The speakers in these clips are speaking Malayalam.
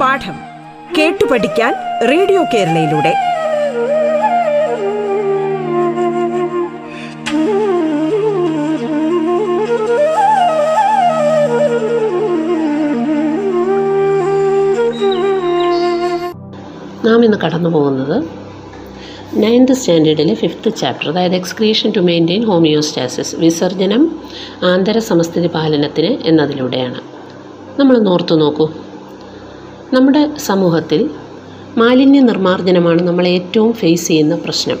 പാഠം കേട്ടു പഠിക്കാൻ റേഡിയോ കേരളയിലൂടെ. നാം ഇന്ന് കടന്നു പോകുന്നത് നയൻത് സ്റ്റാൻഡേർഡിലെ ഫിഫ്ത്ത് ചാപ്റ്റർ അതായത് എക്സ്ക്രീഷൻ ടു മെയിന്റെയിൻ ഹോമിയോസ്റ്റാസിസ് വിസർജനം ആന്തര സമസ്ഥിതി പാലനത്തിന് എന്നതിലൂടെയാണ്. നമ്മൾ ഓർത്തു നോക്കൂ. നമ്മുടെ സമൂഹത്തിൽ മാലിന്യ നിർമ്മാർജനമാണ് നമ്മൾ ഏറ്റവും ഫേസ് ചെയ്യുന്ന പ്രശ്നം.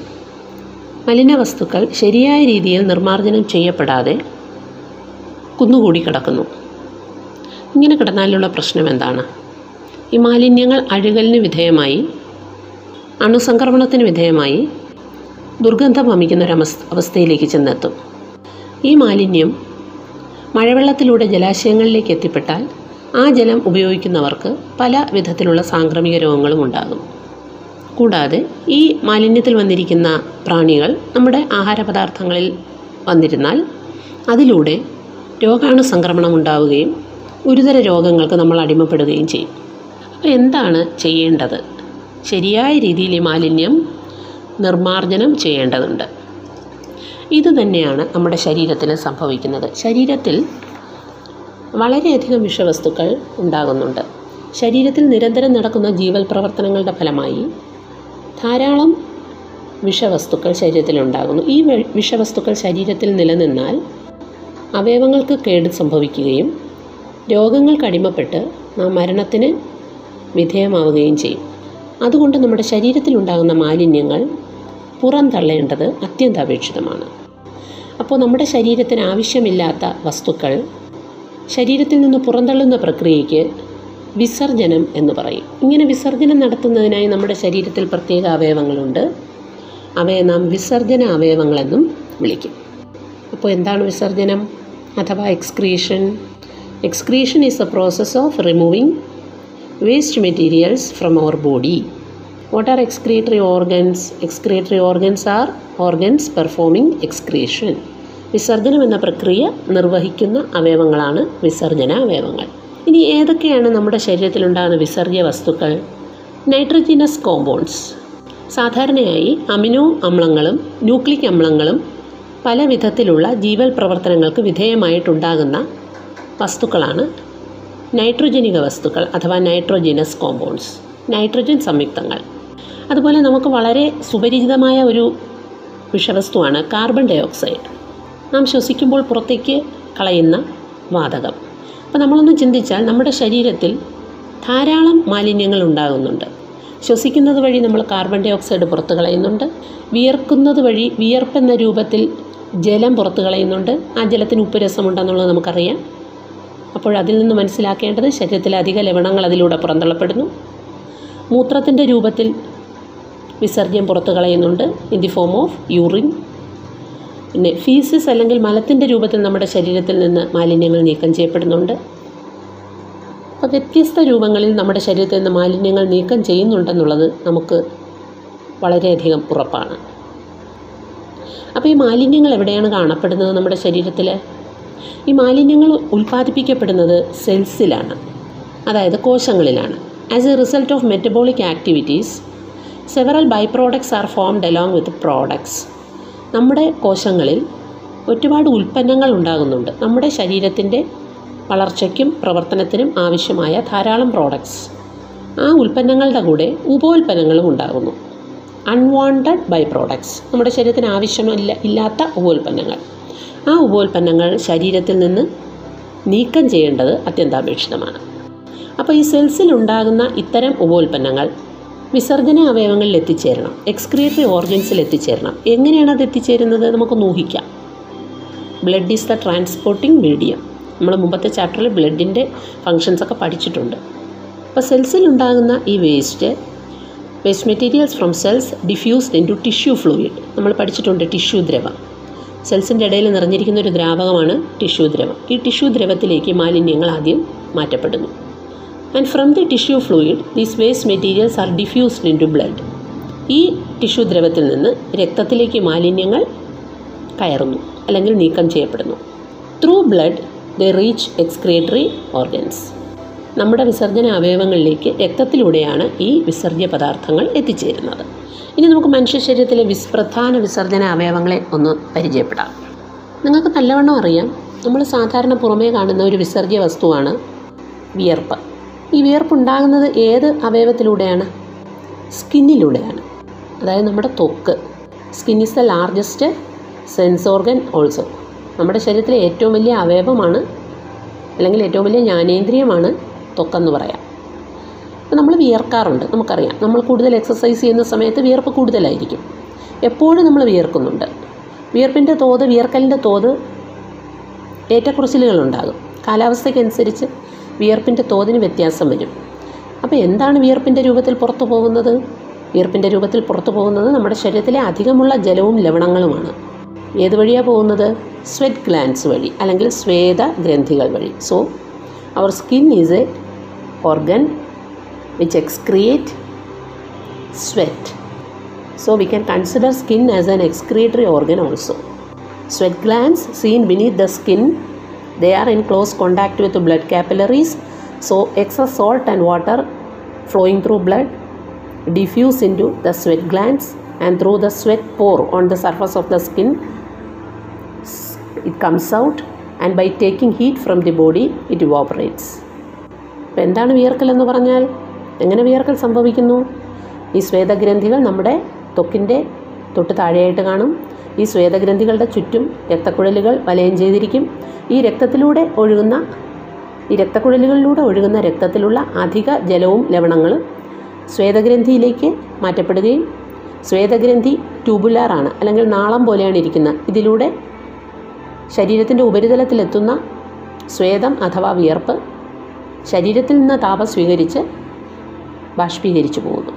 മലിന വസ്തുക്കൾ ശരിയായ രീതിയിൽ നിർമ്മാർജനം ചെയ്യപ്പെടാതെ കുന്നുകൂടി കിടക്കുന്നു. ഇങ്ങനെ കിടന്നാലുള്ള പ്രശ്നം എന്താണ്? ഈ മാലിന്യങ്ങൾ അഴുകലിന് വിധേയമായി അണുസംക്രമണത്തിന് വിധേയമായി ദുർഗന്ധം വമിക്കുന്ന ഒരു അവസ്ഥയിലേക്ക് ചെന്നെത്തും. ഈ മാലിന്യം മഴവെള്ളത്തിലൂടെ ജലാശയങ്ങളിലേക്ക് എത്തിപ്പെട്ടാൽ ആ ജലം ഉപയോഗിക്കുന്നവർക്ക് പല വിധത്തിലുള്ള സാംക്രമിക രോഗങ്ങളും ഉണ്ടാകും. കൂടാതെ ഈ മാലിന്യത്തിൽ വന്നിരിക്കുന്ന പ്രാണികൾ നമ്മുടെ ആഹാര പദാർത്ഥങ്ങളിൽ വന്നിരുന്നാൽ അതിലൂടെ രോഗാണു സംക്രമണം ഉണ്ടാവുകയും ഗുരുതര രോഗങ്ങൾക്ക് നമ്മൾ അടിമപ്പെടുകയും ചെയ്യും. അപ്പോൾ എന്താണ് ചെയ്യേണ്ടത്? ശരിയായ രീതിയിൽ ഈ മാലിന്യം നിർമ്മാർജനം ചെയ്യേണ്ടതുണ്ട്. ഇതുതന്നെയാണ് നമ്മുടെ ശരീരത്തിൽ സംഭവിക്കുന്നത്. ശരീരത്തിൽ വളരെയധികം വിഷവസ്തുക്കൾ ഉണ്ടാകുന്നുണ്ട്. ശരീരത്തിൽ നിരന്തരം നടക്കുന്ന ജീവൽ പ്രവർത്തനങ്ങളുടെ ഫലമായി ധാരാളം വിഷവസ്തുക്കൾ ശരീരത്തിൽ ഉണ്ടാകുന്നു. ഈ വിഷവസ്തുക്കൾ ശരീരത്തിൽ നിലനിന്നാൽ അവയവങ്ങൾക്ക് കേട് സംഭവിക്കുകയും രോഗങ്ങൾക്ക് അടിമപ്പെട്ട് നാം മരണത്തിന് വിധേയമാവുകയും ചെയ്യും. അതുകൊണ്ട് നമ്മുടെ ശരീരത്തിലുണ്ടാകുന്ന മാലിന്യങ്ങൾ പുറന്തള്ളേണ്ടത് അത്യന്താപേക്ഷിതമാണ്. അപ്പോൾ നമ്മുടെ ശരീരത്തിന് ആവശ്യമില്ലാത്ത വസ്തുക്കൾ ശരീരത്തിൽ നിന്ന് പുറന്തള്ളുന്ന പ്രക്രിയയ്ക്ക് വിസർജനം എന്ന് പറയും. ഇങ്ങനെ വിസർജനം നടത്തുന്നതിനായി നമ്മുടെ ശരീരത്തിൽ പ്രത്യേക അവയവങ്ങളുണ്ട്. അവയെ നാം വിസർജന അവയവങ്ങളെന്നും വിളിക്കും. അപ്പോൾ എന്താണ് വിസർജനം അഥവാ excretion excretion is a process of removing waste materials from our body. What are excretory organs? Excretory organs are organs performing excretion. വിസർജനം എന്ന പ്രക്രിയ നിർവഹിക്കുന്ന അവയവങ്ങളാണ് വിസർജന അവയവങ്ങൾ ഇനി ഏതൊക്കെയാണ് നമ്മുടെ ശരീരത്തിലുണ്ടാകുന്ന വിസർജ്യ വസ്തുക്കൾ നൈട്രജനസ് കോമ്പൗണ്ട്സ് സാധാരണയായി അമിനോ അമ്ലങ്ങളും ന്യൂക്ലിക് അമ്ലങ്ങളും പല വിധത്തിലുള്ള ജീവൽ പ്രവർത്തനങ്ങൾക്ക് വിധേയമായിട്ടുണ്ടാകുന്ന വസ്തുക്കളാണ് നൈട്രോജനിക വസ്തുക്കൾ അഥവാ നൈട്രോജിനസ് കോമ്പൗണ്ട്സ് നൈട്രജൻ സംയുക്തങ്ങൾ. അതുപോലെ നമുക്ക് വളരെ സുപരിചിതമായ ഒരു വിഷവസ്തുവാണ് കാർബൺ ഡൈ ഓക്സൈഡ് നാം ശ്വസിക്കുമ്പോൾ പുറത്തേക്ക് കളയുന്ന വാതകം. അപ്പോൾ നമ്മളൊന്ന് ചിന്തിച്ചാൽ നമ്മുടെ ശരീരത്തിൽ ധാരാളം മാലിന്യങ്ങൾ ഉണ്ടാകുന്നുണ്ട്. ശ്വസിക്കുന്നത് വഴി നമ്മൾ കാർബൺ ഡൈ ഓക്സൈഡ് പുറത്തു കളയുന്നുണ്ട്. വിയർക്കുന്നത് വഴി വിയർപ്പെന്ന രൂപത്തിൽ ജലം പുറത്തു കളയുന്നുണ്ട്. ആ ജലത്തിന് ഉപ്പുരസമുണ്ടെന്നുള്ളത് നമുക്കറിയാം. അപ്പോൾ അതിൽ നിന്ന് മനസ്സിലാക്കേണ്ടത് ശരീരത്തിലെ അധിക ലവണങ്ങൾ അതിലൂടെ പുറന്തള്ളപ്പെടുന്നു. മൂത്രത്തിന്റെ രൂപത്തിൽ വിസർജ്യം പുറത്തു കളയുന്നുണ്ട്. In the form of urine പിന്നെ ഫീസസ് അല്ലെങ്കിൽ മലത്തിന്റെ രൂപത്തിൽ നമ്മുടെ ശരീരത്തിൽ നിന്ന് മാലിന്യങ്ങൾ നീക്കം ചെയ്യപ്പെടുന്നുണ്ട്. അപ്പോൾ വ്യത്യസ്ത രൂപങ്ങളിൽ നമ്മുടെ ശരീരത്തിൽ നിന്ന് മാലിന്യങ്ങൾ നീക്കം ചെയ്യുന്നുണ്ടെന്നുള്ളത് നമുക്ക് വളരെയധികം ഉറപ്പാണ്. അപ്പോൾ ഈ മാലിന്യങ്ങൾ എവിടെയാണ് കാണപ്പെടുന്നത് നമ്മുടെ ശരീരത്തിൽ ഈ മാലിന്യങ്ങൾ ഉൽപ്പാദിപ്പിക്കപ്പെടുന്നത് സെൽസിലാണ് അതായത് കോശങ്ങളിലാണ്. As a result of metabolic activities several by products are formed along with products നമ്മുടെ കോശങ്ങളിൽ ഒരുപാട് ഉൽപ്പന്നങ്ങൾ ഉണ്ടാകുന്നുണ്ട്. നമ്മുടെ ശരീരത്തിന്റെ വളർച്ചയ്ക്കും പ്രവർത്തനത്തിനും ആവശ്യമായ ധാരാളം പ്രോഡക്ട്സ് ആ ഉൽപ്പന്നങ്ങളുടെ കൂടെ ഉപോൽപ്പന്നങ്ങളും ഉണ്ടാകുന്നു. അൺവാണ്ടഡ് ബൈ പ്രോഡക്ട്സ് നമ്മുടെ ശരീരത്തിന് ആവശ്യമില്ല ഇല്ലാത്ത ഉപോൽപ്പന്നങ്ങൾ. ആ ഉപോൽപ്പന്നങ്ങൾ ശരീരത്തിൽ നിന്ന് നീക്കം ചെയ്യേണ്ടത് അത്യന്താപേക്ഷിതമാണ്. അപ്പോൾ ഈ സെൽസിൽ ഉണ്ടാകുന്ന ഇത്തരം ഉപോൽപ്പന്നങ്ങൾ വിസർജന അവയവങ്ങളിൽ എത്തിച്ചേരണം എക്സ്ക്രീറ്ററി ഓർഗൻസിൽ എത്തിച്ചേരണം. എങ്ങനെയാണ് അത് എത്തിച്ചേരുന്നത്? നമുക്ക് ഊഹിക്കാം. Blood is the transporting medium നമ്മൾ മുമ്പത്തെ ചാപ്റ്ററിൽ ബ്ലഡിന്റെ ഫങ്ഷൻസൊക്കെ പഠിച്ചിട്ടുണ്ട്. അപ്പോൾ സെൽസിൽ ഉണ്ടാകുന്ന ഈ waste waste materials from cells diffused into tissue fluid നമ്മൾ പഠിച്ചിട്ടുണ്ട് ടിഷ്യൂ ദ്രവം. സെൽസിന്റെ ഇടയിൽ നിറഞ്ഞിരിക്കുന്ന ഒരു ദ്രാവകമാണ് ടിഷ്യൂ ദ്രവം. ഈ ടിഷ്യൂ ദ്രവത്തിലേക്ക് മാലിന്യങ്ങൾ ആദ്യം മാറ്റപ്പെടുന്നു. And from the tissue fluid these waste materials are diffused into blood ഈ ടിഷ്യൂ ദ്രവത്തിൽ നിന്ന് രക്തത്തിലേക്ക് മാലിന്യങ്ങൾ കയറുന്നു അല്ലെങ്കിൽ നീക്കം ചെയ്യപ്പെടുന്നു. Through blood the reach excretory organs നമ്മുടെ വിസർജന അവയവങ്ങളിലേക്ക് രക്തത്തിലൂടെയാണ് ഈ വിസർജ്യ പദാർത്ഥങ്ങൾ എത്തിച്ചേരുന്നത്. ഇനി നമുക്ക് മനുഷ്യ ശരീരത്തിലെ വിസ് പ്രധാന വിസർജന അവയവങ്ങളെ ഒന്ന് പരിചയപ്പെടാം. നിങ്ങൾക്ക് നല്ലവണ്ണം അറിയാം നമ്മൾ സാധാരണ പുറമേ കാണുന്ന ഒരു വിസർജ്യ വസ്തുവാണ് വിയർപ്പ്. ഈ വിയർപ്പ് ഉണ്ടാകുന്നത് ഏത് അവയവത്തിലൂടെയാണ്? സ്കിന്നിലൂടെയാണ്. അതായത് നമ്മുടെ തൊക്ക്. Skin is the largest sense organ also. നമ്മുടെ ശരീരത്തിലെ ഏറ്റവും വലിയ അവയവമാണ് അല്ലെങ്കിൽ ഏറ്റവും വലിയ ജ്ഞാനേന്ദ്രിയമാണ് ത്വക്കെന്ന് പറയാം. നമ്മൾ വിയർക്കാറുണ്ട് നമുക്കറിയാം. നമ്മൾ കൂടുതൽ എക്സസൈസ് ചെയ്യുന്ന സമയത്ത് വിയർപ്പ് കൂടുതലായിരിക്കും. എപ്പോഴും നമ്മൾ വിയർക്കുന്നുണ്ട്. വിയർപ്പിന്റെ തോത് വിയർക്കലിന്റെ തോത് ഏറ്റക്കുറച്ചിലുകളുണ്ടാകും കാലാവസ്ഥയ്ക്കനുസരിച്ച് വിയർപ്പിന്റെ തോതിന് വ്യത്യാസം വരും. അപ്പോൾ എന്താണ് വിയർപ്പിന്റെ രൂപത്തിൽ പുറത്തു പോകുന്നത്? വിയർപ്പിന്റെ രൂപത്തിൽ പുറത്തു പോകുന്നത് നമ്മുടെ ശരീരത്തിലെ അധികമുള്ള ജലവും ലവണങ്ങളുമാണ്. ഏത് വഴിയാണ് പോകുന്നത്? സ്വെറ്റ് ഗ്ലാൻസ് വഴി അല്ലെങ്കിൽ സ്വേദ ഗ്രന്ഥികൾ വഴി. So our skin is a organ which excrete sweat. So we can consider skin as an excretory organ also. Sweat glands seen beneath the skin, they are in close contact with blood capillaries. So excess salt and water flowing through blood diffuse into the sweat glands and through the sweat pore on the surface of the skin it comes out and by taking heat from the body it evaporates. അപ്പോൾ എന്താണ് വിയർക്കൽ എന്ന് പറഞ്ഞാൽ? എങ്ങനെ വിയർക്കൽ സംഭവിക്കുന്നു? ഈ സ്വേദഗ്രന്ഥികൾ നമ്മുടെ ത്വക്കിന്റെ തൊട്ട് താഴെയായിട്ട് കാണും. ഈ സ്വേദഗ്രന്ഥികളുടെ ചുറ്റും രക്തക്കുഴലുകൾ വലയം ചെയ്തിരിക്കും. ഈ രക്തത്തിലൂടെ ഒഴുകുന്ന ഈ രക്തക്കുഴലുകളിലൂടെ ഒഴുകുന്ന രക്തത്തിലുള്ള അധിക ജലവും ലവണങ്ങളും സ്വേദഗ്രന്ഥിയിലേക്ക് മാറ്റപ്പെടുകയും സ്വേദഗ്രന്ഥി ട്യൂബുലാറാണ് അല്ലെങ്കിൽ നാളം പോലെയാണ് ഇരിക്കുന്നത്. ഇതിലൂടെ ശരീരത്തിന്റെ ഉപരിതലത്തിലെത്തുന്ന സ്വേദം അഥവാ വിയർപ്പ് ശരീരത്തിൽ നിന്ന് താപം സ്വീകരിച്ച് ബാഷ്പീകരിച്ചു പോകുന്നു.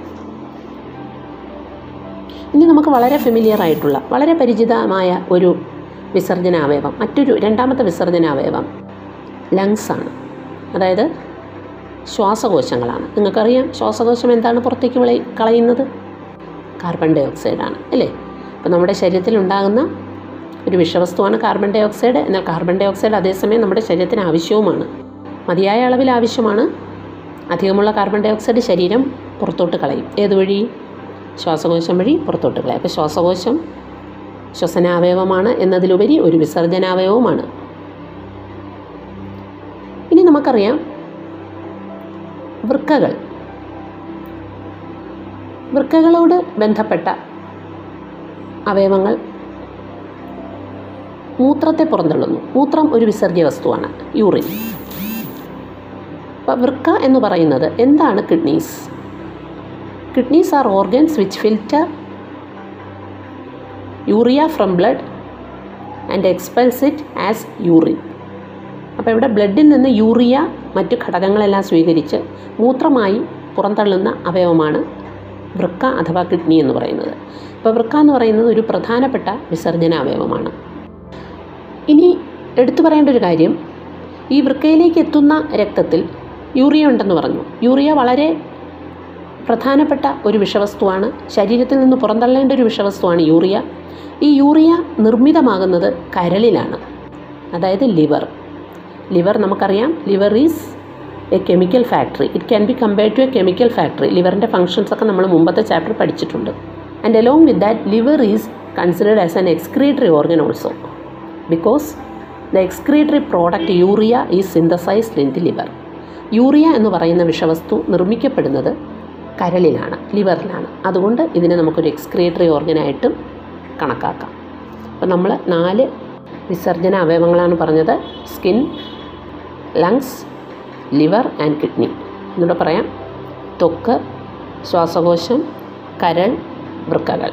ഇനി നമുക്ക് വളരെ ഫെമിലിയർ ആയിട്ടുള്ള വളരെ പരിചിതമായ ഒരു വിസർജനാവയവം മറ്റൊരു രണ്ടാമത്തെ വിസർജനാവയവം ലങ്സാണ് അതായത് ശ്വാസകോശങ്ങളാണ്. നിങ്ങൾക്കറിയാം ശ്വാസകോശം എന്താണ് പുറത്തേക്ക് വിളി കളയുന്നത്? കാർബൺ ഡൈ ഓക്സൈഡാണ് അല്ലേ? അപ്പോൾ നമ്മുടെ ശരീരത്തിൽ ഉണ്ടാകുന്ന ഒരു വിഷവസ്തുവാണ് കാർബൺ ഡൈ ഓക്സൈഡ് എന്നാൽ കാർബൺ ഡൈ ഓക്സൈഡ് അതേസമയം നമ്മുടെ ശരീരത്തിന് ആവശ്യവുമാണ്. മതിയായ അളവിൽ ആവശ്യമാണ്. അധികമുള്ള കാർബൺ ഡൈ ഓക്സൈഡ് ശരീരം പുറത്തോട്ട് കളയും. ഏതുവഴി ശ്വാസകോശം വഴി പുറത്തോട്ട് കളയും. അപ്പോൾ ശ്വാസകോശം ശ്വസനാവയവമാണ് എന്നതിലുപരി ഒരു വിസർജനാവയവവുമാണ്. ഇനി നമുക്കറിയാം വൃക്കകൾ. വൃക്കകളോട് ബന്ധപ്പെട്ട അവയവങ്ങൾ മൂത്രത്തെ പുറന്തള്ളുന്നു. മൂത്രം ഒരു വിസർജ്യ വസ്തുവാണ് യൂറിൻ. അപ്പോൾ വൃക്ക എന്ന് പറയുന്നത് എന്താണ് kidneys? Kidneys are organs which filter urea from blood and expels it as urine. അപ്പോൾ ഇവിടെ ബ്ലഡിൽ നിന്ന് യൂറിയ മറ്റു ഘടകങ്ങളെല്ലാം സ്വീകരിച്ച് മൂത്രമായി പുറന്തള്ളുന്ന അവയവമാണ് വൃക്ക അഥവാ കിഡ്നി എന്ന് പറയുന്നത്. അപ്പോൾ വൃക്ക എന്ന് പറയുന്നത് ഒരു പ്രധാനപ്പെട്ട വിസർജന അവയവമാണ്. ഇനി എടുത്തു പറയേണ്ട ഒരു കാര്യം ഈ വൃക്കയിലേക്ക് എത്തുന്ന രക്തത്തിൽ യൂറിയ ഉണ്ടെന്ന് പറഞ്ഞു. യൂറിയ വളരെ പ്രധാനപ്പെട്ട ഒരു വിഷവസ്തുവാണ്. ശരീരത്തിൽ നിന്ന് പുറന്തള്ളേണ്ട ഒരു വിഷവസ്തുവാണ് യൂറിയ. ഈ യൂറിയ നിർമ്മിതമാകുന്നത് കരളിലാണ്. അതായത് ലിവർ. ലിവർ നമുക്കറിയാം. Liver is a chemical factory. It can be compared to a chemical factory. ലിവറിന്റെ functions ഒക്കെ നമ്മൾ മുമ്പത്തെ ചാപ്റ്റർ പഠിച്ചിട്ടുണ്ട്. And along with that liver is considered as an excretory organ also. Because the excretory product urea is synthesised in the liver. Urea എന്ന് പറയുന്ന വിഷവസ്തു നിർമ്മിക്കപ്പെടുന്നത് കരളിലാണ് ലിവറിലാണ്. അതുകൊണ്ട് ഇതിനെ നമുക്കൊരു എക്സ്ക്രിയേറ്ററി ഓർഗനായിട്ടും കണക്കാക്കാം. അപ്പോൾ നമ്മൾ നാല് വിസർജന അവയവങ്ങളാണ് പറഞ്ഞത്. Skin lungs liver and kidney. എന്നൂടെ പറയാം. ത്വക്ക് ശ്വാസകോശം കരൾ വൃക്കകൾ.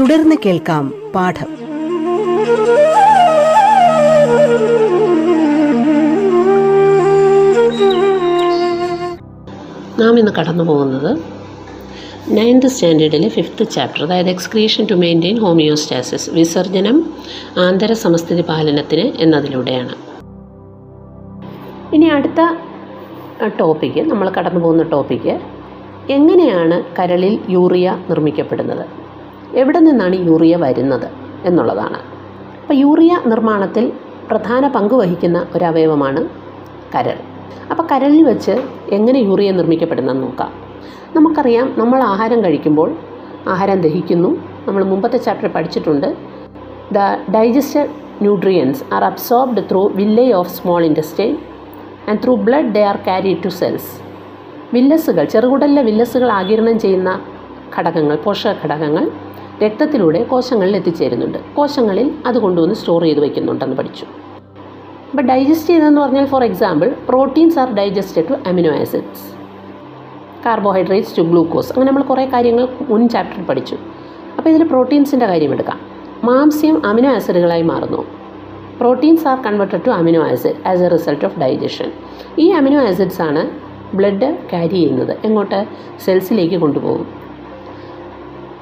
തുടർന്ന് കേൾക്കാം പാഠം. നാം ഇന്ന് കടന്നു പോകുന്നത് നയൻത് സ്റ്റാൻഡേർഡിലെ ഫിഫ്ത്ത് ചാപ്റ്റർ അതായത് എക്സ്ക്രീഷൻ ടു മെയിന്റെയിൻ ഹോമിയോസ്റ്റാസിസ് വിസർജനം ആന്തര സമസ്ഥിതി പാലനത്തിന് എന്നതിലൂടെയാണ്. ഇനി അടുത്ത ടോപ്പിക്ക് നമ്മൾ കടന്നു പോകുന്ന ടോപ്പിക്ക് എങ്ങനെയാണ് കരളിൽ യൂറിയ നിർമ്മിക്കപ്പെടുന്നത്? എവിടെ നിന്നാണ് യൂറിയ വരുന്നത് എന്നുള്ളതാണ്. അപ്പോൾ യൂറിയ നിർമ്മാണത്തിൽ പ്രധാന പങ്ക് വഹിക്കുന്ന ഒരവയവമാണ് കരൾ. അപ്പോൾ കരളിൽ വെച്ച് എങ്ങനെ യൂറിയ നിർമ്മിക്കപ്പെടുന്നെന്ന് നോക്കാം. നമുക്കറിയാം നമ്മൾ ആഹാരം കഴിക്കുമ്പോൾ ആഹാരം ദഹിക്കുന്നു. നമ്മൾ മുമ്പത്തെ ചാപ്റ്റർ പഠിച്ചിട്ടുണ്ട്. The digested nutrients are absorbed through villi of small intestine and through blood they are carry to cells. വില്ലസുകൾ ചെറുകുടലിലെ വില്ലസുകൾ ആകിരണം ചെയ്യുന്ന ഘടകങ്ങൾ പോഷക ഘടകങ്ങൾ രക്തത്തിലൂടെ കോശങ്ങളിൽ എത്തിച്ചേരുന്നുണ്ട്. കോശങ്ങളിൽ അത് കൊണ്ടുവന്ന് സ്റ്റോർ ചെയ്ത് വയ്ക്കുന്നുണ്ടെന്ന് പഠിച്ചു. അപ്പോൾ ഡൈജസ്റ്റ് ചെയ്തതെന്ന് പറഞ്ഞാൽ for example proteins are digested to amino acids carbohydrates to glucose അങ്ങനെ നമ്മൾ കുറേ കാര്യങ്ങൾ മുൻ ചാപ്റ്ററിൽ പഠിച്ചു. അപ്പോൾ ഇതിൽ പ്രോട്ടീൻസിന്റെ കാര്യം എടുക്കാം. മാംസ്യം അമിനോ ആസിഡുകളായി മാറുന്നു. Proteins are converted to amino acid as a result of digestion ഈ അമിനോ ആസിഡ്സ് ആണ് ബ്ലഡ് ക്യാരി ചെയ്യുന്നത്. എങ്ങോട്ട്? സെൽസിലേക്ക് കൊണ്ടുപോകും.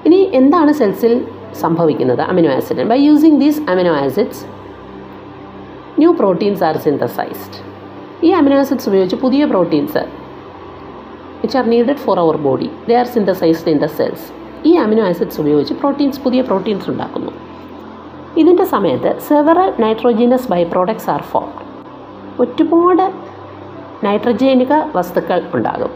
ഇനി എന്താണ് സെൽസിൽ സംഭവിക്കുന്നത്? Amino acid. By using these amino acids new proteins are synthesised ഈ അമിനോ ആസിഡ്സ് ഉപയോഗിച്ച് പുതിയ proteins which are needed for our body they are synthesised in the cells ഈ അമിനോ ആസിഡ്സ് ഉപയോഗിച്ച് പ്രോട്ടീൻസ് പുതിയ പ്രോട്ടീൻസ് ഉണ്ടാക്കുന്നു. ഇതിന്റെ സമയത്ത് several nitrogenous by products are formed ഒരുപാട് നൈട്രജനിക വസ്തുക്കൾ ഉണ്ടാകും.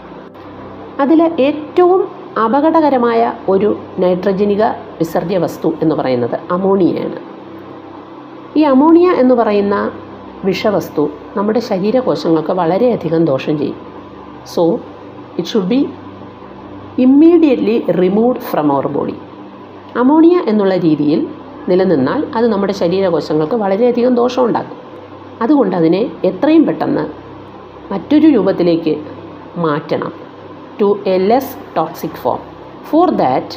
അതിൽ ഏറ്റവും അപകടകരമായ ഒരു നൈട്രജനിക വിസർജ്യ വസ്തു എന്ന് പറയുന്നത് അമോണിയയാണ്. ഈ അമോണിയ എന്ന് പറയുന്ന വിഷവസ്തു നമ്മുടെ ശരീരകോശങ്ങൾക്ക് വളരെയധികം ദോഷം ചെയ്യും. So it should be immediately removed from our body ammonia എന്നുള്ള രീതിയിൽ നിലനിന്നാൽ അത് നമ്മുടെ ശരീരകോശങ്ങൾക്ക് വളരെയധികം ദോഷം ഉണ്ടാക്കും. അതുകൊണ്ട് അതിനെ എത്രയും പെട്ടെന്ന് മറ്റൊരു രൂപത്തിലേക്ക് മാറ്റണം. To a less toxic form for that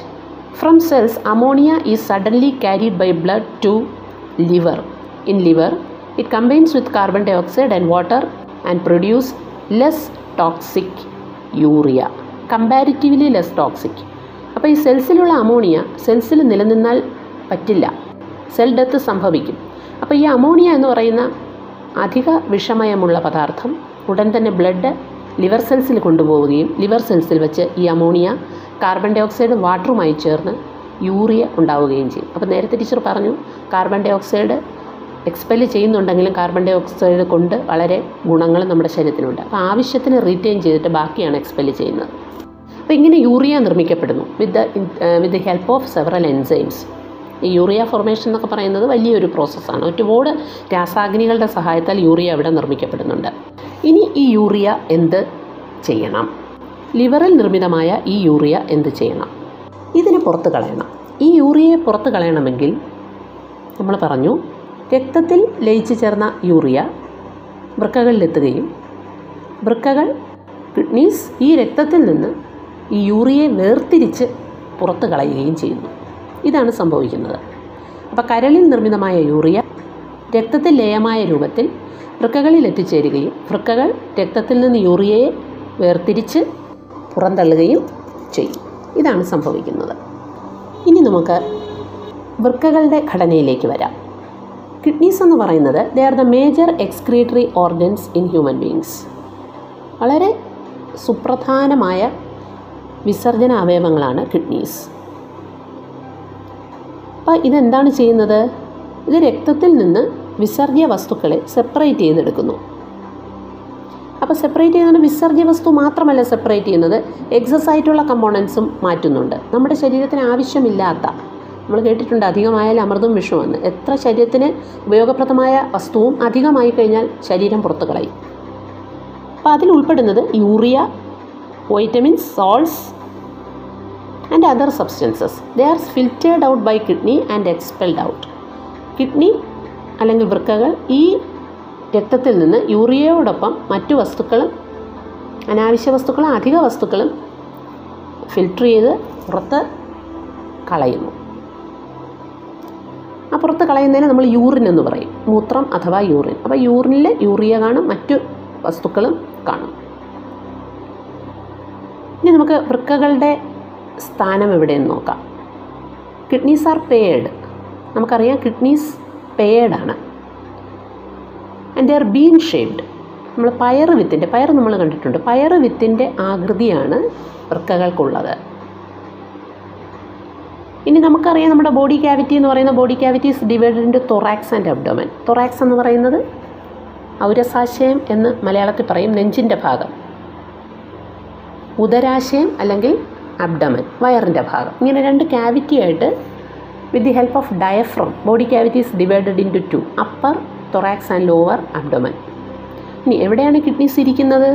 from cells ammonia is suddenly carried by blood to liver. In liver, it combines with carbon dioxide and water and produce less toxic urea. Comparatively less toxic അപ്പോൾ ഈ സെൽസിലുള്ള അമോണിയ സെൽസിൽ നിലനിന്നാൽ പറ്റില്ല സെൽ ഡെത്ത് സംഭവിക്കും അപ്പോൾ ഈ അമോണിയ എന്ന് പറയുന്ന അധിക വിഷമയമുള്ള പദാർത്ഥം ഉടൻ തന്നെ ബ്ലഡ് ലിവർ സെൽസിൽ കൊണ്ടുപോവുകയും ലിവർ സെൽസിൽ വെച്ച് ഈ അമോണിയ കാർബൺ ഡൈ ഓക്സൈഡ് വാട്ടറുമായി ചേർന്ന് യൂറിയ ഉണ്ടാവുകയും ചെയ്യും. അപ്പോൾ നേരത്തെ ടീച്ചർ പറഞ്ഞു കാർബൺ ഡൈ ഓക്സൈഡ് എക്സ്പെൽ ചെയ്യുന്നുണ്ടെങ്കിലും കാർബൺ ഡൈ ഓക്സൈഡ് കൊണ്ട് വളരെ ഗുണങ്ങൾ നമ്മുടെ ശരീരത്തിനുണ്ട്. അപ്പോൾ ആവശ്യത്തിന് റീറ്റെയിൻ ചെയ്തിട്ട് ബാക്കിയാണ് എക്സ്പെൽ ചെയ്യുന്നത്. അപ്പോൾ ഇങ്ങനെ യൂറിയ നിർമ്മിക്കപ്പെടുന്നു. With the with the help of several enzymes. Urea formation എന്നൊക്കെ പറയുന്നത് വലിയൊരു പ്രോസസ്സാണ് ഒരുപാട് രാസാഗ്നികളുടെ സഹായത്താൽ യൂറിയ ഇവിടെ നിർമ്മിക്കപ്പെടുന്നുണ്ട്. ഇനി ഈ യൂറിയ എന്ത് ചെയ്യണം? ലിവറിൽ നിർമ്മിതമായ ഈ യൂറിയ എന്ത് ചെയ്യണം? ഇതിനെ പുറത്ത് കളയണം. ഈ യൂറിയയെ പുറത്ത് കളയണമെങ്കിൽ നമ്മൾ പറഞ്ഞു രക്തത്തിൽ ലയിച്ചു ചേർന്ന യൂറിയ വൃക്കകളിലെത്തുകയും വൃക്കകൾ കിഡ്നീസ് ഈ രക്തത്തിൽ നിന്ന് ഈ യൂറിയയെ വേർതിരിച്ച് പുറത്ത് കളയുകയും ചെയ്യുന്നു. ഇതാണ് സംഭവിക്കുന്നത്. അപ്പോൾ കരളിൽ നിർമ്മിതമായ യൂറിയ രക്തത്തിൽ ലയമായ രൂപത്തിൽ വൃക്കകളിൽ എത്തിച്ചേരുകയും വൃക്കകൾ രക്തത്തിൽ നിന്ന് യൂറിയയെ വേർതിരിച്ച് പുറന്തള്ളുകയും ചെയ്യും. ഇതാണ് സംഭവിക്കുന്നത്. ഇനി നമുക്ക് വൃക്കകളുടെ ഘടനയിലേക്ക് വരാം. കിഡ്നീസ് എന്ന് പറയുന്നത് they are the major excretory organs in human beings വളരെ സുപ്രധാനമായ വിസർജന അവയവങ്ങളാണ് കിഡ്നീസ്. ഇതെന്താണ് ചെയ്യുന്നത്? ഇത് രക്തത്തിൽ നിന്ന് വിസർജ്യ വസ്തുക്കളെ സെപ്പറേറ്റ് ചെയ്തെടുക്കുന്നു അപ്പോൾ സെപ്പറേറ്റ് ചെയ്യുന്നത് വിസർജ്യ വസ്തു മാത്രമല്ല സെപ്പറേറ്റ് ചെയ്യുന്നത്. എക്സസ് ആയിട്ടുള്ള കമ്പോണൻസും മാറ്റുന്നുണ്ട്. നമ്മുടെ ശരീരത്തിന് ആവശ്യമില്ലാത്ത നമ്മൾ കേട്ടിട്ടുണ്ട് അധികമായാൽ അമൃതും വിഷമെന്ന് എത്ര ശരീരത്തിന് ഉപയോഗപ്രദമായ വസ്തുവും അധികമായി കഴിഞ്ഞാൽ ശരീരം പുറത്തു കളയും. അപ്പോൾ അതിൽ ഉൾപ്പെടുന്നത് urea vitamins salts and other substances they are filtered out by kidney and expelled out kidney അല്ലെങ്കിൽ വൃക്കകൾ ഈ രക്തത്തിൽ നിന്ന് യൂറിയയോടൊപ്പം മറ്റു വസ്തുക്കളും അനാവശ്യ വസ്തുക്കളും അധിക വസ്തുക്കളും ഫിൽട്ടർ ചെയ്ത് പുറത്ത് കളയുന്നു. ആ പുറത്ത് കളയുന്നതിന് നമ്മൾ യൂറിൻ എന്ന് പറയും. മൂത്രം അഥവാ യൂറിൻ അപ്പോൾ യൂറിനിൽ യൂറിയ കാണും മറ്റു വസ്തുക്കളും കാണും. ഇനി നമുക്ക് വൃക്കകളുടെ സ്ഥാനം എവിടെയെന്ന് നോക്കാം. കിഡ്നീസ് ആർ പേഡ് നമുക്കറിയാം kidneys പേഡാണ് and they are bean shaped നമ്മൾ പയർ വിത്തിന്റെ പയർ നമ്മൾ കണ്ടിട്ടുണ്ട്. പയർ വിത്തിന്റെ ആകൃതിയാണ് വൃക്കകൾക്കുള്ളത്. ഇനി നമുക്കറിയാം നമ്മുടെ ബോഡി ക്യാവിറ്റി എന്ന് പറയുന്ന body cavities divided to thorax and abdomen thorax എന്ന് പറയുന്നത് ഔരസാശയം എന്ന് മലയാളത്തിൽ പറയും നെഞ്ചിന്റെ ഭാഗം. ഉദരാശയം അല്ലെങ്കിൽ അബ്ഡമൻ വയറിന്റെ ഭാഗം. ഇങ്ങനെ രണ്ട് ക്യാവിറ്റി ആയിട്ട് with the help of diaphragm body cavities divided into upper thorax and lower abdomen ഇനി എവിടെയാണ് കിഡ്നീസ് ഇരിക്കുന്നത്?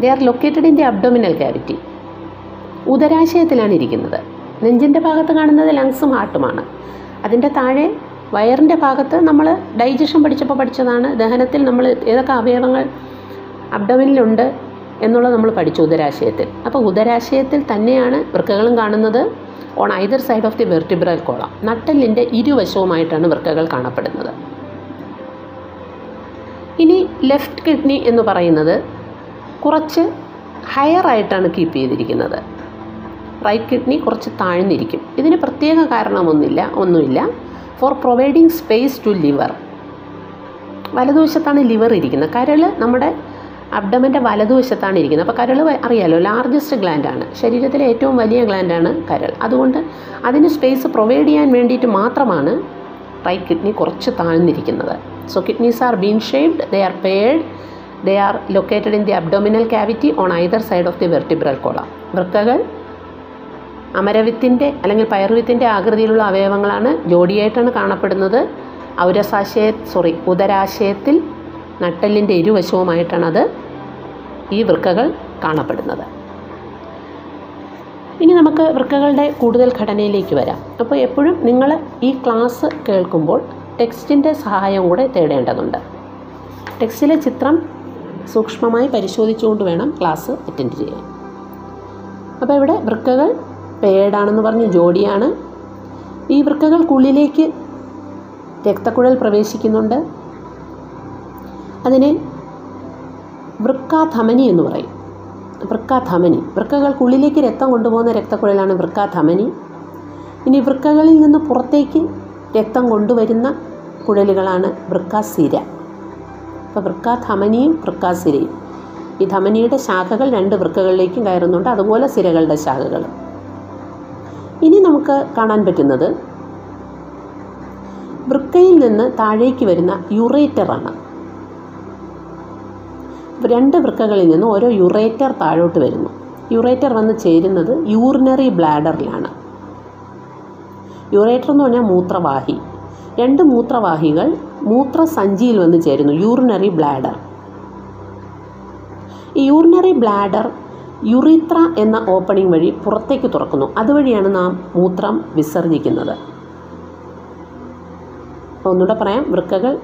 They are located in the abdominal cavity ഉദരാശയത്തിലാണ് ഇരിക്കുന്നത്. നെഞ്ചിന്റെ ഭാഗത്ത് കാണുന്നത് ലങ്സും ഹാർട്ടുമാണ് അതിന്റെ താഴെ വയറിന്റെ ഭാഗത്ത് നമ്മൾ ഡൈജഷൻ പഠിച്ചപ്പോൾ പഠിച്ചതാണ്. ദഹനത്തിൽ നമ്മൾ ഏതൊക്കെ അവയവങ്ങൾ അബ്ഡമിനിലുണ്ട് എന്നുള്ളത് നമ്മൾ പഠിച്ചു ഉദരാശയത്തിൽ. അപ്പോൾ ഉദരാശയത്തിൽ തന്നെയാണ് വൃക്കകളും കാണുന്നത്. On either side of the vertebral column നട്ടലിന്റെ ഇരുവശവുമായിട്ടാണ് വൃക്കകൾ കാണപ്പെടുന്നത്. ഇനി ലെഫ്റ്റ് കിഡ്നി എന്ന് പറയുന്നത് കുറച്ച് ഹയർ ആയിട്ടാണ് കീപ്പ് ചെയ്തിരിക്കുന്നത്. റൈറ്റ് കിഡ്നി കുറച്ച് താഴ്ന്നിരിക്കും. ഇതിന് പ്രത്യേക കാരണമൊന്നുമില്ല ഒന്നുമില്ല. For providing space to liver വലതുവശത്താണ് ലിവർ ഇരിക്കുന്നത്. കരൾ നമ്മുടെ അബ്ഡമന്റെ വലതുവശത്താണ് ഇരിക്കുന്നത്. അപ്പോൾ കരൾ അറിയാലോ ലാർജസ്റ്റ് ഗ്ലാൻഡാണ് ശരീരത്തിലെ ഏറ്റവും വലിയ ഗ്ലാൻഡാണ് കരൾ. അതുകൊണ്ട് അതിന് സ്പേസ് പ്രൊവൈഡ് ചെയ്യാൻ വേണ്ടിയിട്ട് മാത്രമാണ് റൈറ്റ് കിഡ്നി കുറച്ച് താഴ്ന്നിരിക്കുന്നത്. So kidneys are bean shaped they are paired they are located in the abdominal cavity on either side of the vertebral column വൃക്കകൾ അമരവിത്തിന്റെ അല്ലെങ്കിൽ പയർവിത്തിന്റെ ആകൃതിയിലുള്ള അവയവങ്ങളാണ് ജോഡിയായിട്ടാണ് കാണപ്പെടുന്നത്. ഔരസാശയ സോറി ഉദരാശയത്തിൽ നട്ടെല്ലിന്റെ ഇരുവശവുമായിട്ടാണത് ഈ വൃക്കകൾ കാണപ്പെടുന്നത്. ഇനി നമുക്ക് വൃക്കകളുടെ കൂടുതൽ ഘടനയിലേക്ക് വരാം. അപ്പോൾ എപ്പോഴും നിങ്ങൾ ഈ ക്ലാസ് കേൾക്കുമ്പോൾ ടെക്സ്റ്റിന്റെ സഹായം കൂടെ തേടേണ്ടതുണ്ട്. ടെക്സ്റ്റിലെ ചിത്രം സൂക്ഷ്മമായി പരിശോധിച്ചുകൊണ്ട് വേണം ക്ലാസ് അറ്റൻഡ് ചെയ്യാൻ. അപ്പോൾ ഇവിടെ വൃക്കകൾ പേടാണെന്ന് പറഞ്ഞ് ജോഡിയാണ്. ഈ വൃക്കകൾക്കുള്ളിലേക്ക് രക്തക്കുഴൽ പ്രവേശിക്കുന്നുണ്ട്. അതിനെ വൃക്കാധമനി എന്ന് പറയും. വൃക്കാധമനി. വൃക്കകൾക്കുള്ളിലേക്ക് രക്തം കൊണ്ടുപോകുന്ന രക്തക്കുഴലാണ് വൃക്കാധമനി. ഇനി വൃക്കകളിൽ നിന്ന് പുറത്തേക്ക് രക്തം കൊണ്ടുവരുന്ന കുഴലുകളാണ് വൃക്കാസിര. അപ്പോൾ വൃക്കാധമനിയും വൃക്കാസിരയും. ഈ ധമനിയുടെ ശാഖകൾ രണ്ട് വൃക്കകളിലേക്കും കയറുന്നുണ്ട്. അതുപോലെ സിരകളുടെ ശാഖകൾ. ഇനി നമുക്ക് കാണാൻ പറ്റുന്നത് വൃക്കയിൽ നിന്ന് താഴേക്ക് വരുന്ന യുറേറ്ററാണ്. രണ്ട് വൃക്കകളിൽ നിന്ന് ഓരോ യുറേറ്റർ താഴോട്ട് വരുന്നു. യുറേറ്റർ വന്ന് ചേരുന്നത് യൂറിനറി ബ്ലാഡറിലാണ്. യുറേറ്റർ എന്ന് പറഞ്ഞാൽ മൂത്രവാഹി. രണ്ട് മൂത്രവാഹികൾ മൂത്രസഞ്ചിയിൽ വന്ന് ചേരുന്നു യൂറിനറി ബ്ലാഡർ. ഈ യൂറിനറി ബ്ലാഡർ യുറിത്ര എന്ന ഓപ്പണിംഗ് വഴി പുറത്തേക്ക് തുറക്കുന്നു. അതുവഴിയാണ് നാം മൂത്രം വിസർജിക്കുന്നത്. ഒന്നുകൂടെ പറയാം വൃക്കകൾ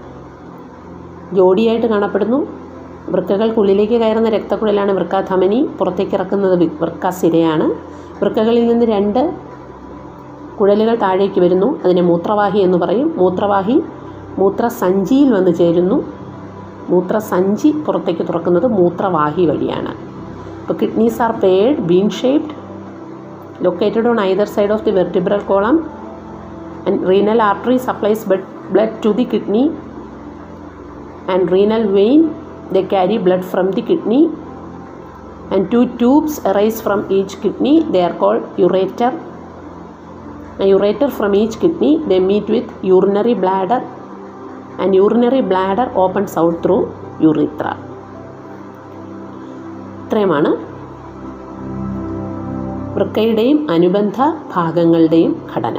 ജോഡിയായിട്ട് കാണപ്പെടുന്നു വൃക്കകൾക്കുള്ളിലേക്ക് കയറുന്ന രക്തക്കുഴലാണ് വൃക്കാധമനി പുറത്തേക്ക് ഇറക്കുന്നത് വൃക്കാസിരയാണ് വൃക്കകളിൽ നിന്ന് രണ്ട് കുഴലുകൾ താഴേക്ക് വരുന്നു. അതിനെ മൂത്രവാഹി എന്ന് പറയും. മൂത്രവാഹി മൂത്രസഞ്ചിയിൽ വന്ന് ചേരുന്നു. മൂത്രസഞ്ചി പുറത്തേക്ക് തുറക്കുന്നത് മൂത്രവാഹി വഴിയാണ്. ഇപ്പോൾ kidneys are paired bean shaped located on either side of the vertebral column and renal artery supplies blood blood to the kidney and renal vein they carry blood from the kidney and two tubes arise from each kidney they are called ureter a ureter from each kidney they meet with urinary bladder and urinary bladder opens out through urethra ഇത്രയുമാണ് വൃക്കയുടെയും അനുബന്ധ ഭാഗങ്ങളുടെയും ഘടന